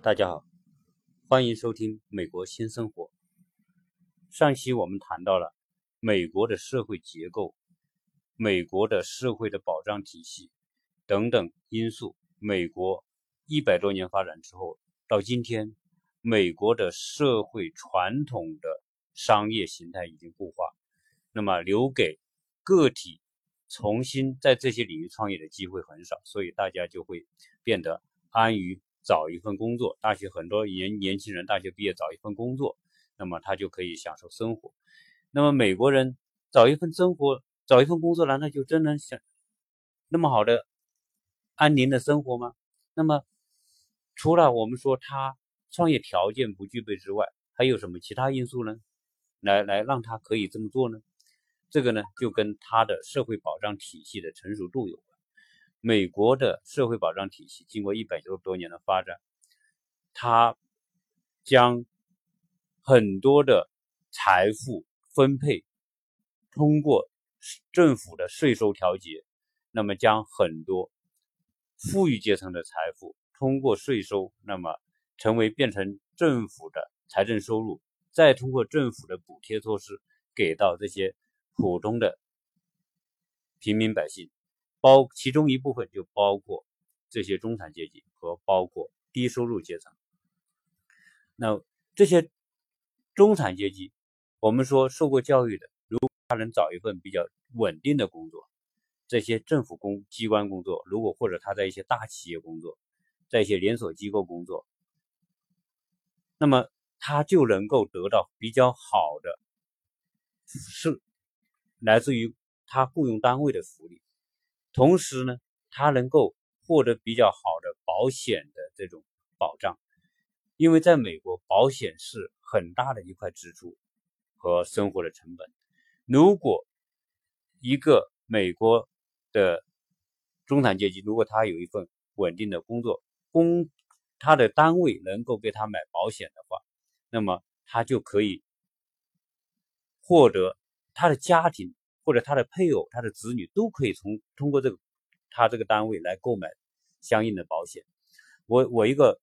大家好，欢迎收听《美国新生活》。上期我们谈到了美国的社会结构、美国的社会的保障体系等等因素。美国一百多年发展之后，到今天，美国的社会传统的商业形态已经固化，那么留给个体重新在这些领域创业的机会很少，所以大家就会变得安于找一份工作。大学很多年年轻人大学毕业找一份工作，那么他就可以享受生活。那么美国人找一份生活，找一份工作，难道就真能享那么好的安宁的生活吗？那么除了我们说他创业条件不具备之外，还有什么其他因素呢？来来让他可以这么做呢？这个呢，就跟他的社会保障体系的成熟度有关。美国的社会保障体系经过一百多多年的发展，它将很多的财富分配通过政府的税收调节，那么将很多富裕阶层的财富通过税收，那么成为变成政府的财政收入，再通过政府的补贴措施给到这些。普通的平民百姓，包其中一部分就包括这些中产阶级和包括低收入阶层。那这些中产阶级，我们说受过教育的，如果他能找一份比较稳定的工作，这些政府工机关工作，如果或者他在一些大企业工作，在一些连锁机构工作，那么他就能够得到比较好的是。来自于他雇佣单位的福利，同时呢，他能够获得比较好的保险的这种保障，因为在美国，保险是很大的一块支出和生活的成本。如果一个美国的中产阶级，如果他有一份稳定的工作，工他的单位能够给他买保险的话，那么他就可以获得。他的家庭或者他的配偶、他的子女都可以从通过这个他这个单位来购买相应的保险。我我一个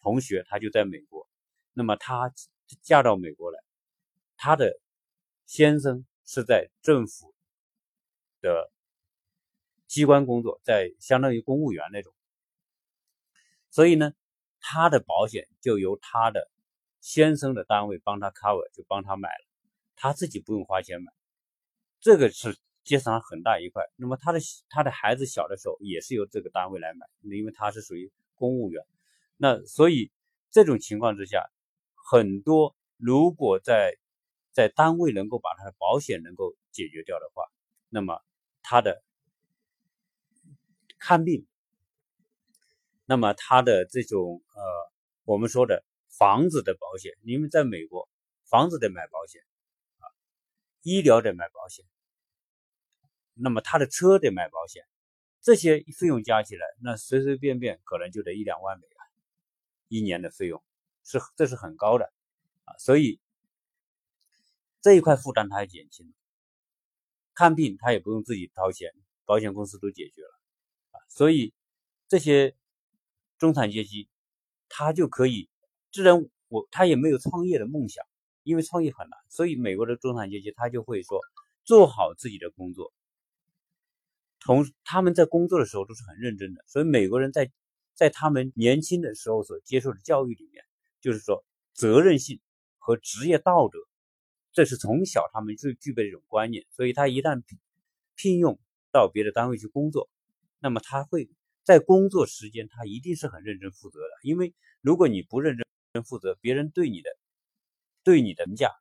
同学他就在美国，那么他嫁到美国来，他的先生是在政府的机关工作，在相当于公务员那种，所以呢，他的保险就由他的先生的单位帮他 cover，就帮他买了。他自己不用花钱买，这个是节省了很大一块。那么他的他的孩子小的时候也是由这个单位来买，因为他是属于公务员。那所以这种情况之下，很多如果在在单位能够把他的保险能够解决掉的话，那么他的看病，那么他的这种呃我们说的房子的保险，因为在美国房子得买保险啊。医疗得买保险，那么他的车得买保险，这些费用加起来，那随随便便可能就得一两万美元一年的费用，是这是很高的啊，所以这一块负担他也减轻了，看病他也不用自己掏钱，保险公司都解决了啊，所以这些中产阶级他就可以，自然我他也没有创业的梦想。因为创业很难，所以美国的中产阶级他就会说做好自己的工作。同他们在工作的时候都是很认真的，所以美国人在在他们年轻的时候所接受的教育里面，就是说责任心和职业道德，这是从小他们就具备这种观念。所以他一旦聘用到别的单位去工作，那么他会在工作时间他一定是很认真负责的。因为如果你不认真负责，别人对你的。对你的评价，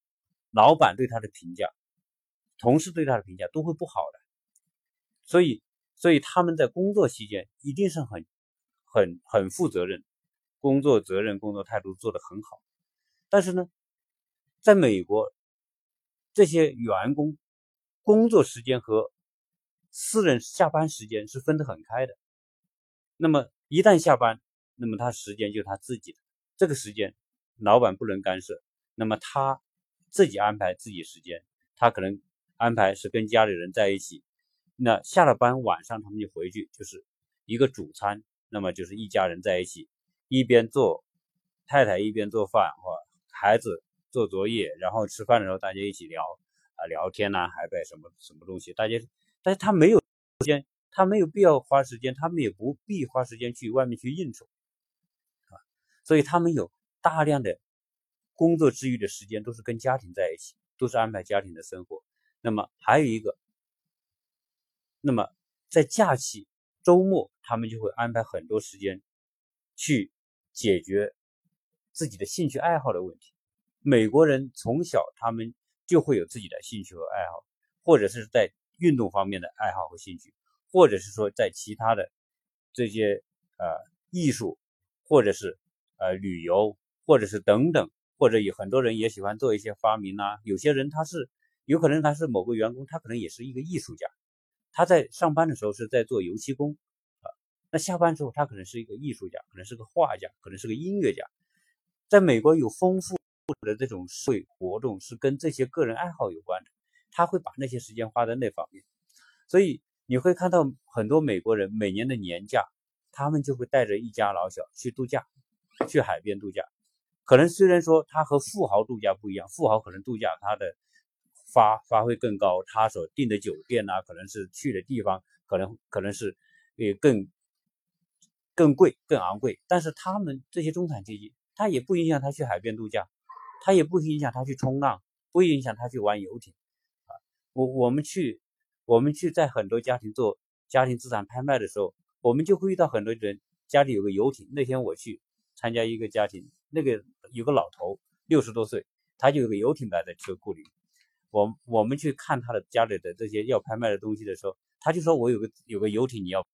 老板对他的评价，同事对他的评价都会不好的，所以，所以他们在工作期间一定是很、很、很负责任，工作责任、工作态度做得很好。但是呢，在美国，这些员工工作时间和私人下班时间是分得很开的。那么一旦下班，那么他时间就是他自己的，这个时间老板不能干涉。那么他自己安排自己时间，他可能安排是跟家里人在一起。那下了班晚上他们就回去，就是一个主餐，那么就是一家人在一起一边做太太一边做饭，或孩子做作业，然后吃饭的时候大家一起聊啊聊天呐，还摆什么什么东西，大家，但是他没有时间，他没有必要花时间，他们也不必花时间去外面去应酬，啊，所以他们有大量的工作之余的时间都是跟家庭在一起，都是安排家庭的生活。那么还有一个，那么在假期周末，他们就会安排很多时间去解决自己的兴趣爱好的问题。美国人从小他们就会有自己的兴趣和爱好，或者是在运动方面的爱好和兴趣，或者是说在其他的这些呃艺术，或者是呃旅游，或者是等等，或者有很多人也喜欢做一些发明啊。有些人他是。有可能他是某个员工，他可能也是一个艺术家。他在上班的时候是在做油漆工啊，那下班之后他可能是一个艺术家，可能是个画家，可能是个音乐家。在美国有丰富的这种社会活动是跟这些个人爱好有关的，他会把那些时间花在那方面。所以你会看到很多美国人每年的年假，他们就会带着一家老小去度假，去海边度假。可能虽然说他和富豪度假不一样，富豪可能度假他的。发发挥更高，他所订的酒店呢，可能是去的地方，可能可能是也更更贵、更昂贵。但是他们这些中产阶级，他也不影响他去海边度假，他也不影响他去冲浪，不影响他去玩游艇。啊，我我们去我们去在很多家庭做家庭资产拍卖的时候，我们就会遇到很多人家里有个游艇。那天我去参加一个家庭，那个有个老头六十多岁，他就有个游艇摆在车库里。我我们去看他的家里的这些要拍卖的东西的时候，他就说我有个有个游艇，你要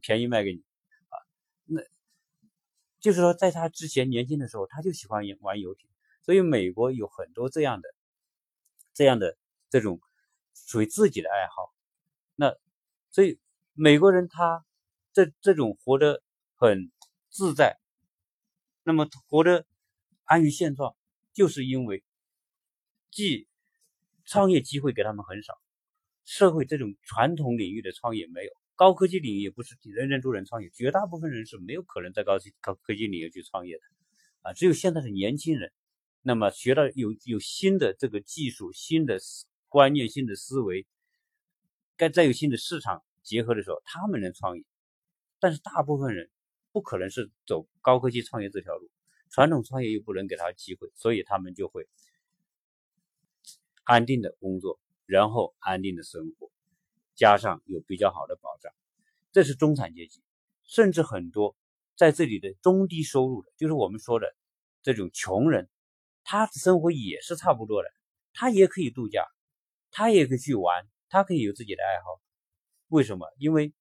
便宜卖给你啊？那就是说，在他之前年轻的时候，他就喜欢玩游艇，所以美国有很多这样的这样的这种属于自己的爱好。那所以美国人他这这种活得很自在，那么活得安于现状，就是因为既创业机会给他们很少，社会这种传统领域的创业没有，高科技领域也不是人人都能创业，绝大部分人是没有可能在高高科技领域去创业的，啊，只有现在的年轻人，那么学到有有新的这个技术、新的观念、新的思维，该再有新的市场结合的时候，他们能创业，但是大部分人不可能是走高科技创业这条路，传统创业又不能给他机会，所以他们就会。安定的工作，然后安定的生活，加上有比较好的保障，这是中产阶级。甚至很多在这里的中低收入的，就是我们说的这种穷人，他的生活也是差不多的。他也可以度假，他也可以去玩，他可以有自己的爱好。为什么？因为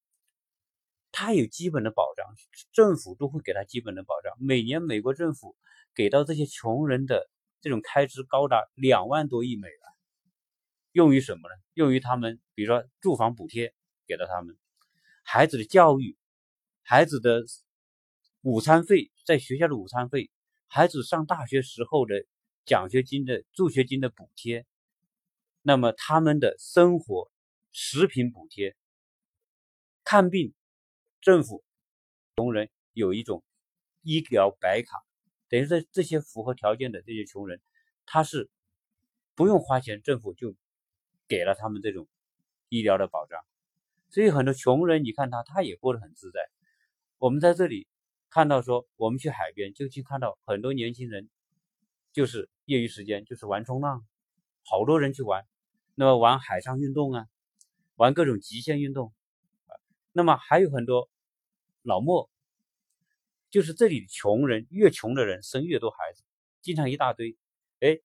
他有基本的保障，政府都会给他基本的保障。每年美国政府给到这些穷人的这种开支高达两万多亿美元。用于什么呢？用于他们，比如说住房补贴给到他们，孩子的教育，孩子的午餐费，在学校的午餐费，孩子上大学时候的奖学金的助学金的补贴，那么他们的生活食品补贴，看病，政府穷人有一种医疗白卡，等于说这些符合条件的这些穷人，他是不用花钱，政府就。给了他们这种医疗的保障，所以很多穷人，你看他，他也过得很自在。我们在这里看到说，我们去海边就去看到很多年轻人，就是业余时间就是玩冲浪，好多人去玩，那么玩海上运动啊，玩各种极限运动啊，那么还有很多老莫，就是这里穷人越穷的人生越多孩子，经常一大堆。哎，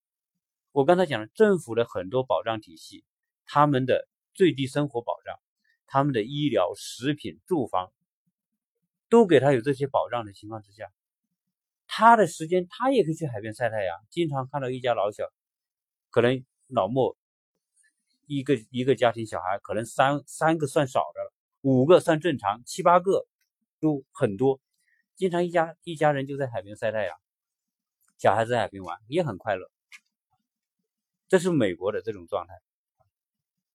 我刚才讲了政府的很多保障体系。他们的最低生活保障，他们的医疗、食品、住房，都给他有这些保障的情况之下，他的时间他也可以去海边晒太阳。经常看到一家老小，可能老莫一个一个家庭小孩，可能三三个算少的了，五个算正常，七八个都很多。经常一家一家人就在海边晒太阳，小孩子在海边玩也很快乐。这是美国的这种状态。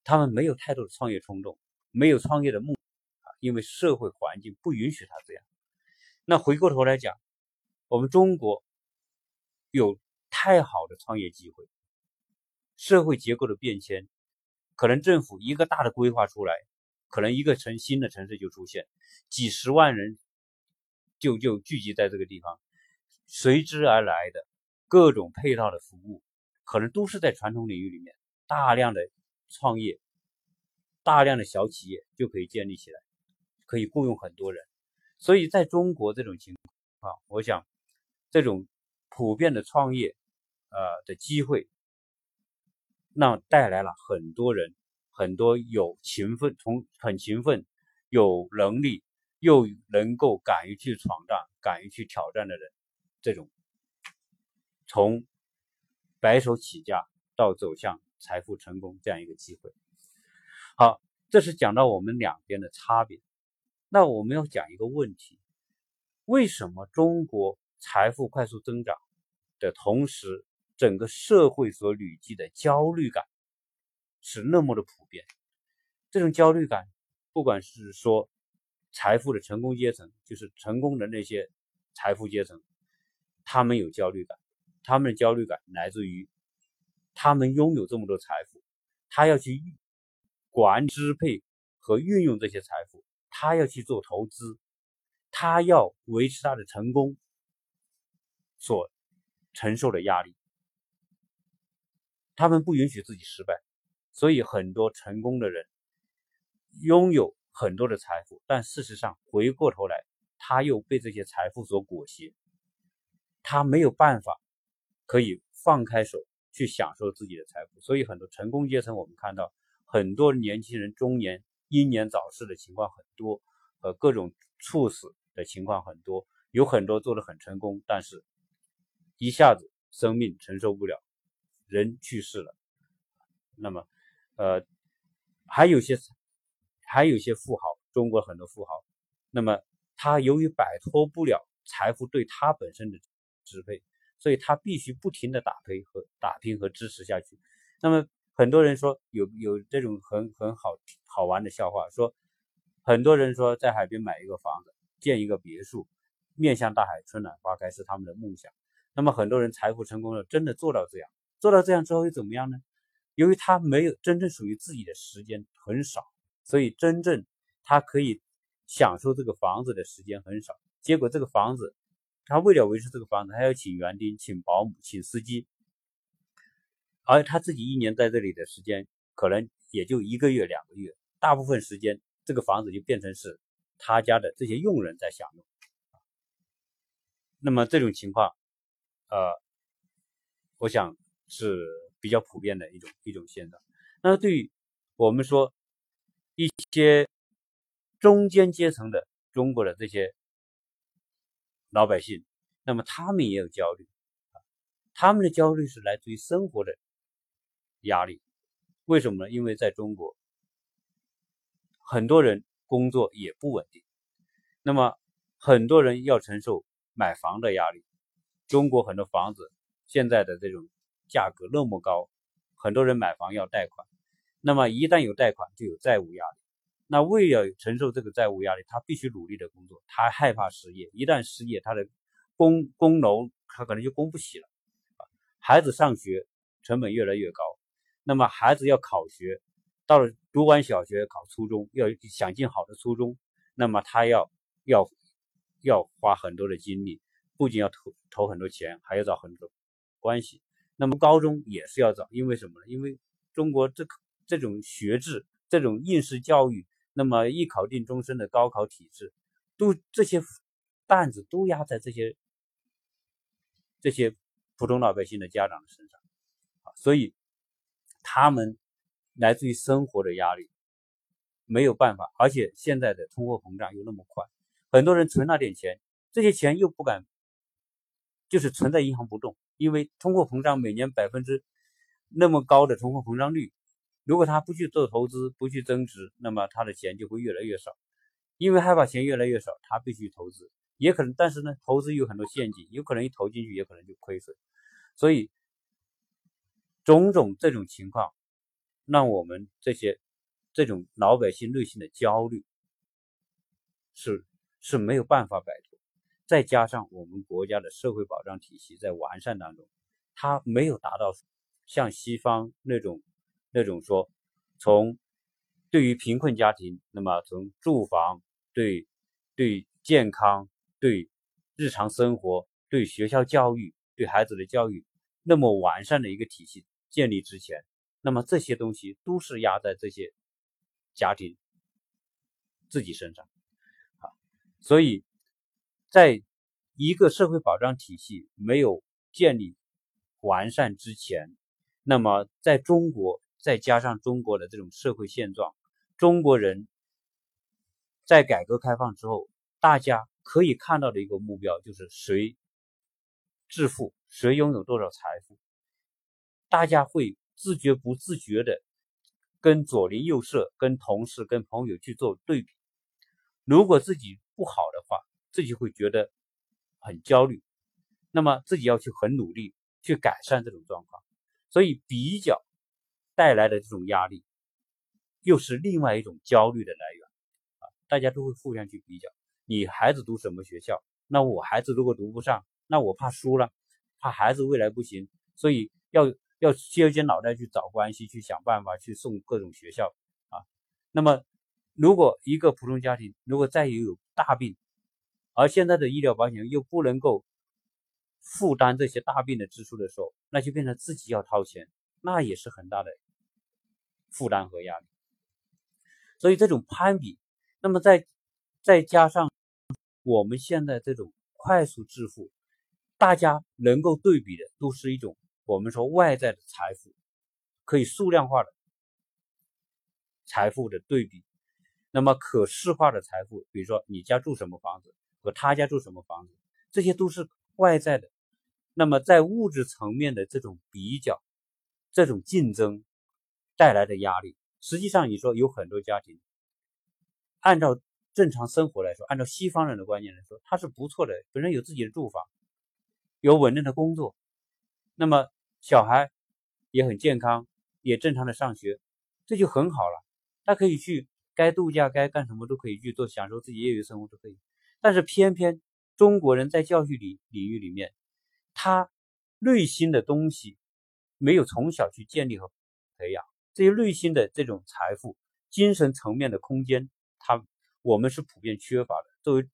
他们没有太多的创业冲动，没有创业的目啊，因为社会环境不允许他这样。那回过头来讲，我们中国有太好的创业机会，社会结构的变迁，可能政府一个大的规划出来，可能一个城新的城市就出现，几十万人就就聚集在这个地方，随之而来的各种配套的服务，可能都是在传统领域里面大量的创业，大量的小企业就可以建立起来，可以雇佣很多人，所以在中国这种情况，我想。这种普遍的创业，呃的机会，那带来了很多人，很多有勤奋、从很勤奋、有能力又能够敢于去闯荡、敢于去挑战的人，这种从白手起家到走向财富成功这样一个机会。好，这是讲到我们两边的差别。那我们要讲一个问题：为什么中国？财富快速增长的同时，整个社会所累积的焦虑感是那么的普遍。这种焦虑感，不管是说财富的成功阶层，就是成功的那些财富阶层，他们有焦虑感，他们的焦虑感来自于他们拥有这么多财富，他要去管支配和运用这些财富，他要去做投资，他要维持他的成功。所承受的压力，他们不允许自己失败，所以很多成功的人拥有很多的财富，但事实上回过头来，他又被这些财富所裹挟，他没有办法可以放开手去享受自己的财富，所以很多成功阶层，我们看到很多年轻人中年英年早逝的情况很多，呃，各种猝死的情况很多，有很多做的很成功，但是。一下子生命承受不了，人去世了。那么，呃，还有些，还有些富豪，中国很多富豪，那么他由于摆脱不了财富对他本身的支配，所以他必须不停的打拼和打拼和支持下去。那么很多人说有有这种很很好好玩的笑话，说很多人说在海边买一个房子，建一个别墅，面向大海，春暖花开是他们的梦想。那么很多人财富成功了，真的做到这样，做到这样之后又怎么样呢？由于他没有真正属于自己的时间很少，所以真正他可以享受这个房子的时间很少。结果这个房子，他为了维持这个房子，他要请园丁、请保姆、请司机，而他自己一年在这里的时间可能也就一个月、两个月，大部分时间这个房子就变成是他家的这些佣人在享用。那么这种情况。呃，我想是比较普遍的一种一种现象。那对于我们说一些中间阶层的中国的这些老百姓，那么他们也有焦虑，他们的焦虑是来自于生活的压力。为什么呢？因为在中国，很多人工作也不稳定，那么很多人要承受买房的压力。中国很多房子现在的这种价格那么高，很多人买房要贷款，那么一旦有贷款就有债务压力。那为了承受这个债务压力，他必须努力的工作，他害怕失业，一旦失业，他的供供楼他可能就供不起了。孩子上学成本越来越高，那么孩子要考学，到了读完小学考初中，要想进好的初中，那么他要要要花很多的精力。不仅要投投很多钱，还要找很多关系。那么高中也是要找，因为什么呢？因为中国这这种学制、这种应试教育，那么一考定终身的高考体制，都这些担子都压在这些这些普通老百姓的家长的身上啊，所以他们来自于生活的压力，没有办法。而且现在的通货膨胀又那么快，很多人存那点钱，这些钱又不敢。就是存在银行不动，因为通货膨胀每年百分之那么高的通货膨胀率，如果他不去做投资，不去增值，那么他的钱就会越来越少。因为害怕钱越来越少，他必须投资，也可能，但是呢，投资有很多陷阱，有可能一投进去，也可能就亏损。所以，种种这种情况，让我们这些这种老百姓内心的焦虑是是没有办法摆脱。再加上我们国家的社会保障体系在完善当中，它没有达到像西方那种那种说，从对于贫困家庭，那么从住房对对健康对日常生活对学校教育对孩子的教育那么完善的一个体系建立之前，那么这些东西都是压在这些家庭自己身上啊，所以。在一个社会保障体系没有建立完善之前，那么在中国再加上中国的这种社会现状，中国人在改革开放之后，大家可以看到的一个目标就是谁致富，谁拥有多少财富，大家会自觉不自觉的跟左邻右舍、跟同事、跟朋友去做对比，如果自己不好的话。自己会觉得很焦虑，那么自己要去很努力去改善这种状况，所以比较带来的这种压力，又是另外一种焦虑的来源啊！大家都会互相去比较，你孩子读什么学校？那我孩子如果读不上，那我怕输了，怕孩子未来不行，所以要要削尖脑袋去找关系，去想办法去送各种学校啊。那么，如果一个普通家庭如果再有大病，而现在的医疗保险又不能够负担这些大病的支出的时候，那就变成自己要掏钱，那也是很大的负担和压力。所以这种攀比，那么再再加上我们现在这种快速致富，大家能够对比的都是一种我们说外在的财富，可以数量化的财富的对比。那么可视化的财富，比如说你家住什么房子。和他家住什么房子，这些都是外在的。那么在物质层面的这种比较、这种竞争带来的压力，实际上你说有很多家庭，按照正常生活来说，按照西方人的观念来说，他是不错的，本身有自己的住房，有稳定的工作，那么小孩也很健康，也正常的上学，这就很好了。他可以去该度假、该干什么都可以去做，享受自己业余生活都可以。但是偏偏中国人在教育领领域里面，他内心的东西没有从小去建立和培养，这些内心的这种财富、精神层面的空间，他我们是普遍缺乏的。作为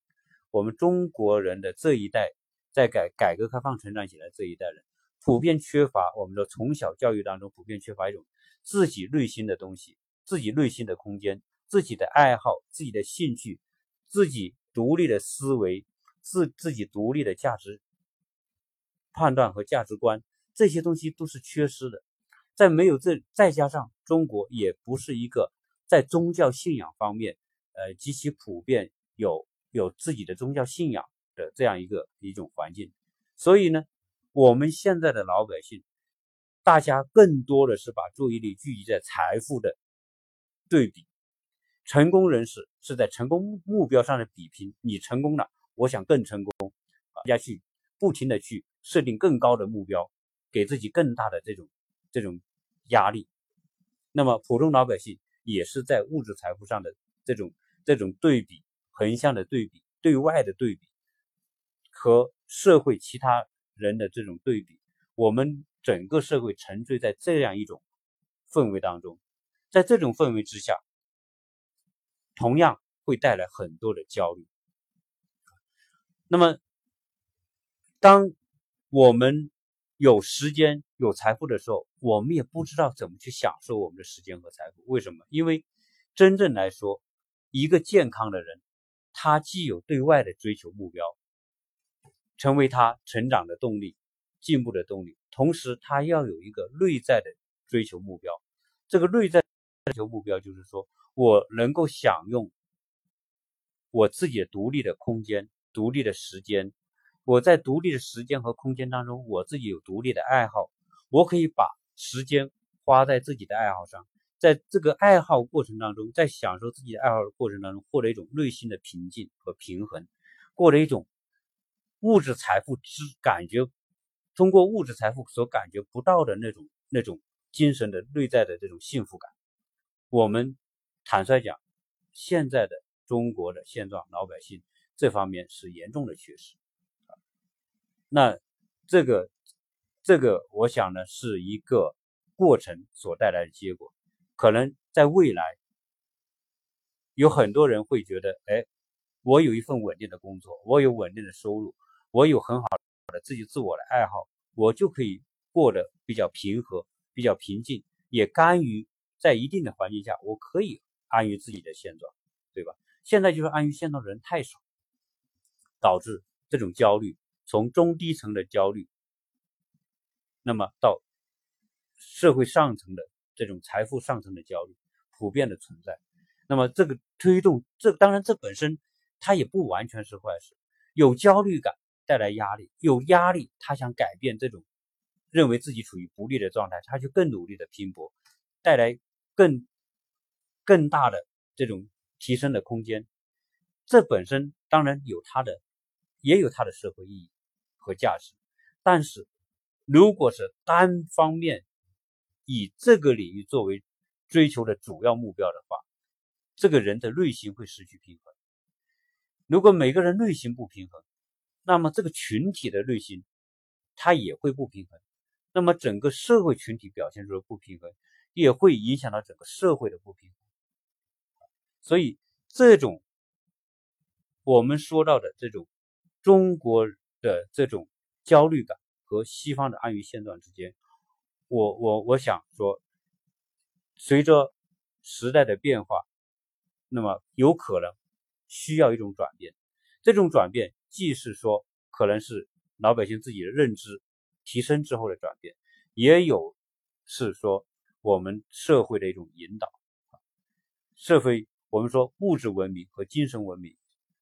我们中国人的这一代，在改改革开放成长起来这一代人，普遍缺乏我们的从小教育当中普遍缺乏一种自己内心的东西、自己内心的空间、自己的爱好、自己的兴趣、自己。独立的思维，自自己独立的价值判断和价值观，这些东西都是缺失的。在没有这，再加上中国也不是一个在宗教信仰方面，呃，极其普遍有有自己的宗教信仰的这样一个一种环境。所以呢，我们现在的老百姓，大家更多的是把注意力聚集在财富的对比。成功人士是在成功目标上的比拼，你成功了，我想更成功，大家去不停的去设定更高的目标，给自己更大的这种这种压力。那么普通老百姓也是在物质财富上的这种这种对比，横向的对比，对外的对比，和社会其他人的这种对比，我们整个社会沉醉在这样一种氛围当中，在这种氛围之下。同样会带来很多的焦虑。那么，当我们有时间、有财富的时候，我们也不知道怎么去享受我们的时间和财富。为什么？因为真正来说，一个健康的人，他既有对外的追求目标，成为他成长的动力、进步的动力，同时他要有一个内在的追求目标。这个内在追求目标就是说。我能够享用我自己的独立的空间、独立的时间。我在独立的时间和空间当中，我自己有独立的爱好，我可以把时间花在自己的爱好上，在这个爱好过程当中，在享受自己的爱好的过程当中，获得一种内心的平静和平衡，获得一种物质财富之感觉，通过物质财富所感觉不到的那种那种精神的内在的这种幸福感，我们。坦率讲，现在的中国的现状，老百姓这方面是严重的缺失。那这个这个，我想呢，是一个过程所带来的结果。可能在未来，有很多人会觉得，哎，我有一份稳定的工作，我有稳定的收入，我有很好的自己自我的爱好，我就可以过得比较平和、比较平静，也甘于在一定的环境下，我可以安于自己的现状，对吧？现在就是安于现状的人太少，导致这种焦虑从中低层的焦虑，那么到社会上层的。这种财富上层的焦虑普遍的存在，那么这个推动这当然这本身它也不完全是坏事。有焦虑感带来压力，有压力他想改变这种认为自己处于不利的状态，他就更努力的拼搏，带来更更大的这种提升的空间。这本身当然有它的也有它的社会意义和价值，但是如果是单方面。以这个领域作为追求的主要目标的话，这个人的内心会失去平衡。如果每个人内心不平衡，那么这个群体的内心他也会不平衡。那么整个社会群体表现出的不平衡，也会影响到整个社会的不平衡。所以，这种我们说到的这种中国的这种焦虑感和西方的安于现状之间。我我我想说，随着时代的变化，那么有可能需要一种转变。这种转变既是说可能是老百姓自己的认知提升之后的转变，也有是说我们社会的一种引导。社会我们说物质文明和精神文明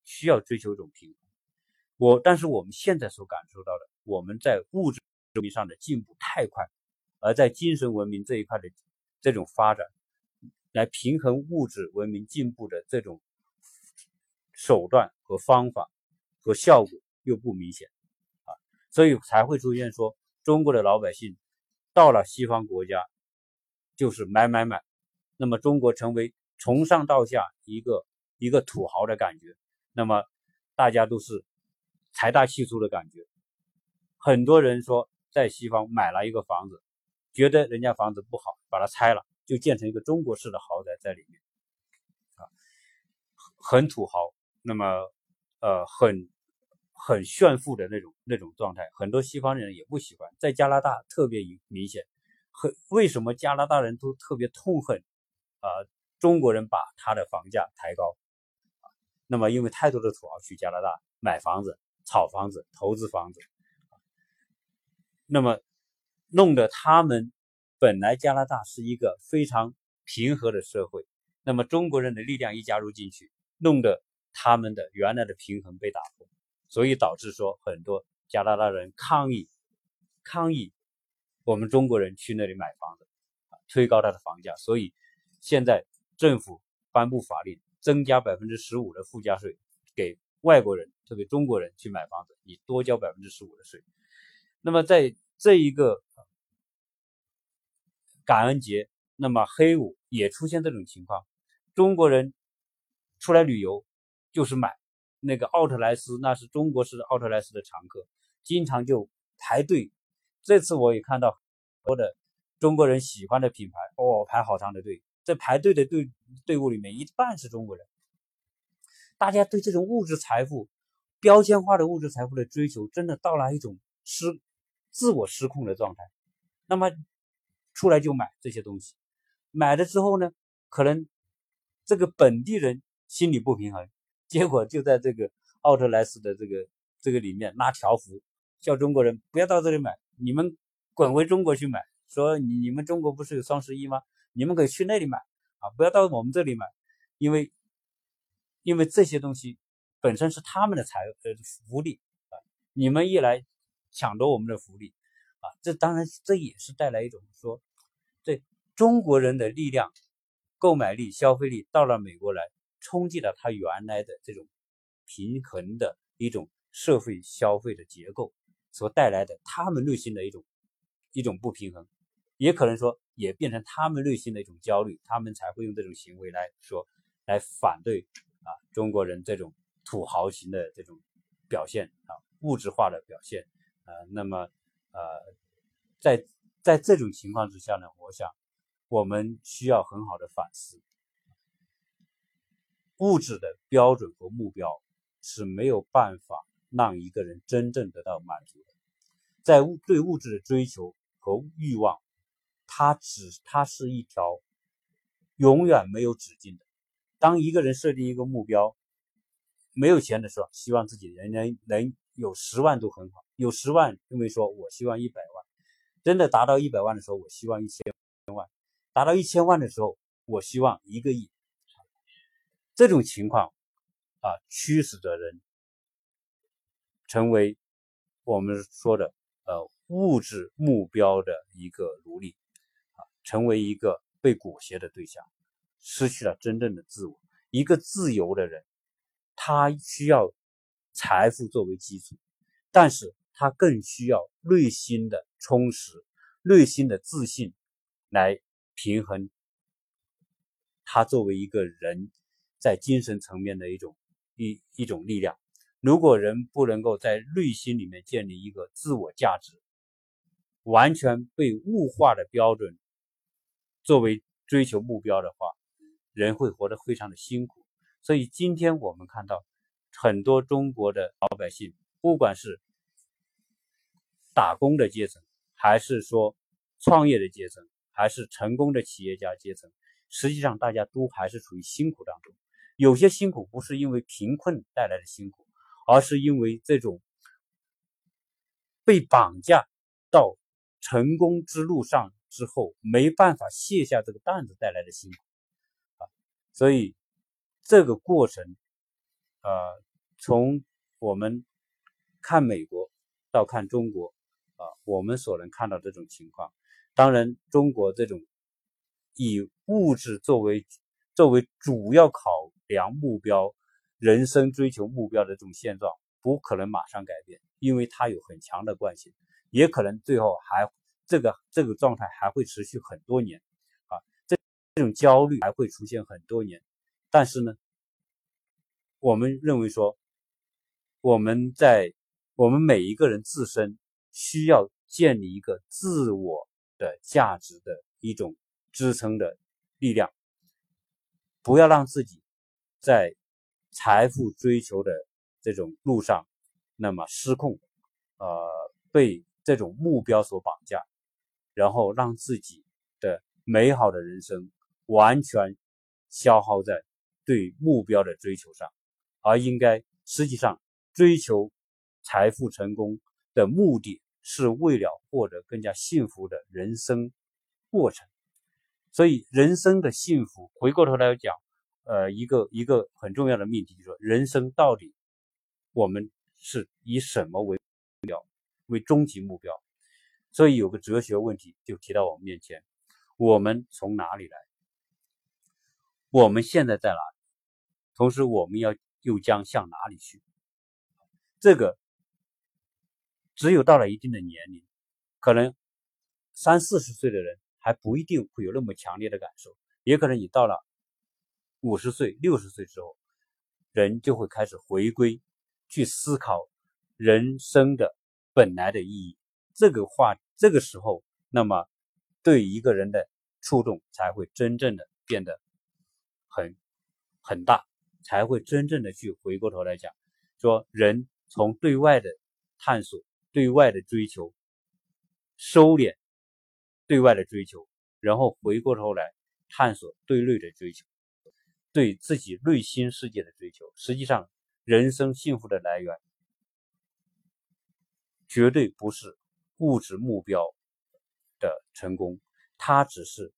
需要追求一种平衡。我但是我们现在所感受到的，我们在物质文明上的进步太快。而在精神文明这一块的这种发展，来平衡物质文明进步的这种手段和方法和效果又不明显啊，所以才会出现说中国的老百姓到了西方国家就是买买买，那么中国成为从上到下一个一个土豪的感觉，那么大家都是财大气粗的感觉，很多人说在西方买了一个房子。觉得人家房子不好，把它拆了，就建成一个中国式的豪宅在里面，啊，很土豪，那么呃很很炫富的那种那种状态，很多西方人也不喜欢，在加拿大特别明显。很为什么加拿大人都特别痛恨啊中国人把他的房价抬高？那么因为太多的土豪去加拿大买房子、炒房子、投资房子，那么。弄得他们本来加拿大是一个非常平和的社会，那么中国人的力量一加入进去，弄得他们的原来的平衡被打破，所以导致说很多加拿大人抗议，抗议我们中国人去那里买房子，推高他的房价，所以现在政府颁布法令，增加百分之十五的附加税外国人，特别中国人去买房子，你多交百分之十五的税，那么在这一个。感恩节，那么黑五也出现这种情况。中国人出来旅游就是买那个奥特莱斯，那是中国式的奥特莱斯的常客，经常就排队。这次我也看到多的中国人喜欢的品牌，哦，排好长的队。在排队的队队伍里面，一半是中国人。大家对这种物质财富标签化的物质财富的追求，真的到了一种失自我失控的状态。那么。出来就买这些东西，买了之后呢，可能这个本地人心里不平衡，结果就在这个奥特莱斯的这个这个里面拉条幅，叫中国人不要到这里买，你们滚回中国去买。说你你们中国不是有双十一吗？你们可以去那里买啊，不要到我们这里买，因为因为这些东西本身是他们的财呃福利啊，你们一来抢夺我们的福利啊。这当然，这也是带来一种说，对中国人的力量、购买力、消费力到了美国来，冲击了他原来的这种平衡的一种社会消费的结构所带来的他们内心的一种一种不平衡，也可能说也变成他们内心的一种焦虑，他们才会用这种行为来说来反对啊中国人这种土豪型的这种表现啊物质化的表现。呃，那么呃，在在这种情况之下呢，我想我们需要很好的反思，物质的标准和目标是没有办法让一个人真正得到满足的，在物对物质的追求和欲望，它只它是一条永远没有止境的。当一个人设定一个目标，没有钱的时候，希望自己人人能有十万都很好。有十万，认为说我希望一百万，真的达到一百万的时候，我希望一千万；达到一千万的时候，我希望一个亿。这种情况啊，驱使着人成为我们说的呃物质目标的一个奴隶啊，成为一个被裹挟的对象，失去了真正的自我。一个自由的人，他需要财富作为基础，但是。他更需要内心的充实、内心的自信来平衡他作为一个人在精神层面的一种一一种力量。如果人不能够在内心里面建立一个自我价值，完全被物化的标准作为追求目标的话，人会活得非常的辛苦。所以今天我们看到很多中国的老百姓，不管是打工的阶层，还是说创业的阶层，还是成功的企业家阶层，实际上大家都还是处于辛苦当中。有些辛苦不是因为贫困带来的辛苦，而是因为这种被绑架到成功之路上之后，没办法卸下这个担子带来的辛苦。所以这个过程，呃，从我们看美国到看中国。啊，我们所能看到这种情况，当然，中国这种以物质作为作为主要考量目标、人生追求目标的这种现状，不可能马上改变，因为它有很强的惯性，也可能最后还这个这个状态还会持续很多年，这种焦虑还会出现很多年。但是呢，我们认为说，我们在我们每一个人自身。需要建立一个自我的价值的一种支撑的力量，不要让自己在财富追求的这种路上那么失控，呃，被这种目标所绑架，然后让自己的美好的人生完全消耗在对目标的追求上，而应该实际上追求财富成功的目的。是为了获得更加幸福的人生过程，所以人生的幸福，回过头来讲，呃，一个一个很重要的命题就是说，人生到底我们是以什么为目标，为终极目标？所以有个哲学问题就提到我们面前：我们从哪里来？我们现在在哪里？同时，我们要又将向哪里去？这个。只有到了一定的年龄，可能三四十岁的人还不一定会有那么强烈的感受，也可能你到了五十岁、六十岁之后，人就会开始回归，去思考人生的本来的意义。这个话，这个时候，那么对一个人的触动才会真正的变得很很大，才会真正的去回过头来讲，说人从对外的探索。对外的追求，收敛对外的追求，然后回过头来探索对内的追求，对自己内心世界的追求。实际上，人生幸福的来源绝对不是物质目标的成功，它只是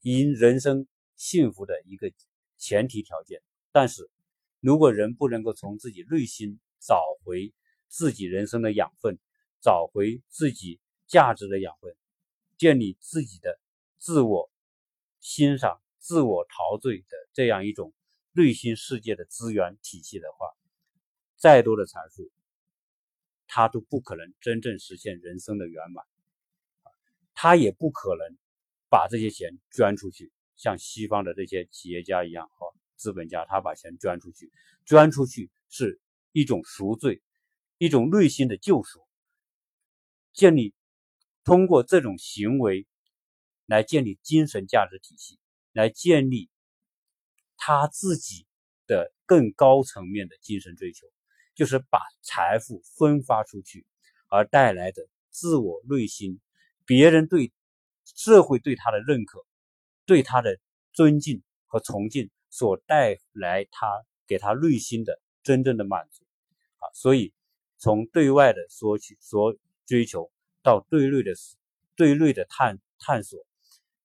因人生幸福的一个前提条件。但是，如果人不能够从自己内心找回，自己人生的养分，找回自己价值的养分，建立自己的自我欣赏、自我陶醉的这样一种内心世界的资源体系的话，再多的财富，他都不可能真正实现人生的圆满。他也不可能把这些钱捐出去，像西方的这些企业家一样，和，资本家他把钱捐出去，捐出去是一种赎罪。一种内心的救赎，建立通过这种行为来建立精神价值体系，来建立他自己的更高层面的精神追求，就是把财富分发出去而带来的自我内心，别人对社会对他的认可，对他的尊敬和崇敬所带来他给他内心的真正的满足啊，所以从对外的索取所追求到对内的对内的探探索，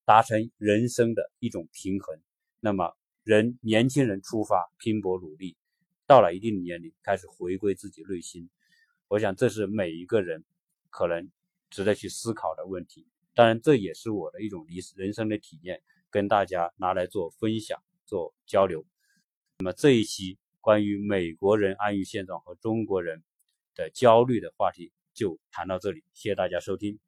达成人生的一种平衡。那么，人年轻人出发拼搏努力，到了一定年龄开始回归自己内心。我想，这是每一个人可能值得去思考的问题。当然，这也是我的一种理人生的体验，跟大家拿来做分享、做交流。那么这一期关于美国人安于现状和中国人的焦虑的话题。就谈到这里，谢谢大家收听。